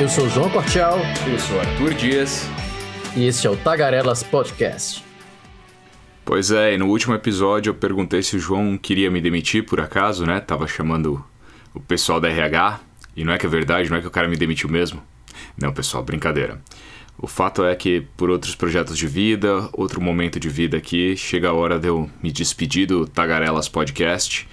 Eu sou o João Cortial. Eu sou Arthur Dias. E este é o Tagarelas Podcast. Pois é, e no último episódio eu perguntei se o João queria me demitir por acaso, né? Tava chamando o pessoal da RH. E não é que é verdade, não é que o cara me demitiu mesmo. Não, pessoal, brincadeira. O fato é que, por outros projetos de vida, outro momento de vida aqui, chega a hora de eu me despedir do Tagarelas Podcast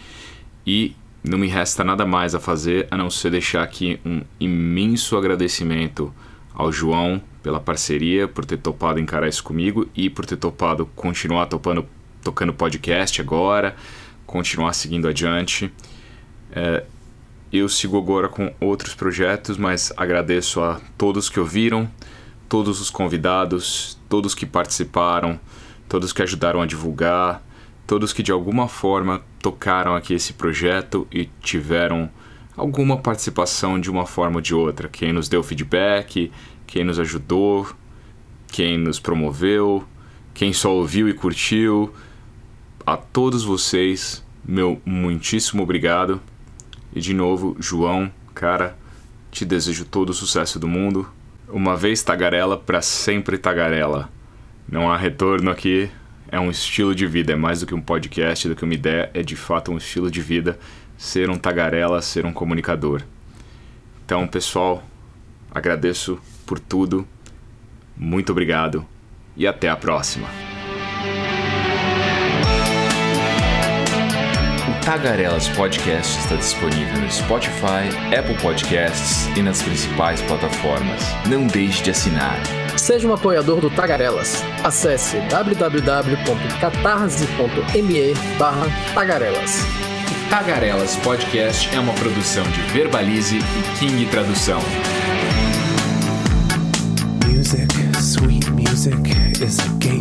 e não me resta nada mais a fazer a não ser deixar aqui um imenso agradecimento ao João pela parceria, por ter topado encarar isso comigo e por ter topado continuar topando, tocando podcast agora, continuar seguindo adiante. É, eu sigo agora com outros projetos, mas agradeço a todos que ouviram todos os convidados, todos que participaram, todos que ajudaram a divulgar, todos que de alguma forma tocaram aqui esse projeto e tiveram alguma participação de uma forma ou de outra. Quem nos deu feedback, quem nos ajudou, quem nos promoveu, quem só ouviu e curtiu. A todos vocês, meu muitíssimo obrigado. E de novo, João, cara, te desejo todo o sucesso do mundo. Uma vez tagarela, para sempre tagarela. Não há retorno aqui, é um estilo de vida, é mais do que um podcast, do que uma ideia, é de fato um estilo de vida ser um tagarela, ser um comunicador. Então, pessoal, agradeço por tudo, muito obrigado e até a próxima. Tagarelas Podcast está disponível no Spotify, Apple Podcasts e nas principais plataformas. Não deixe de assinar. Seja um apoiador do Tagarelas. Acesse www.catarse.me Tagarelas. Tagarelas Podcast é uma produção de Verbalize e King Tradução. Music, sweet music is a game.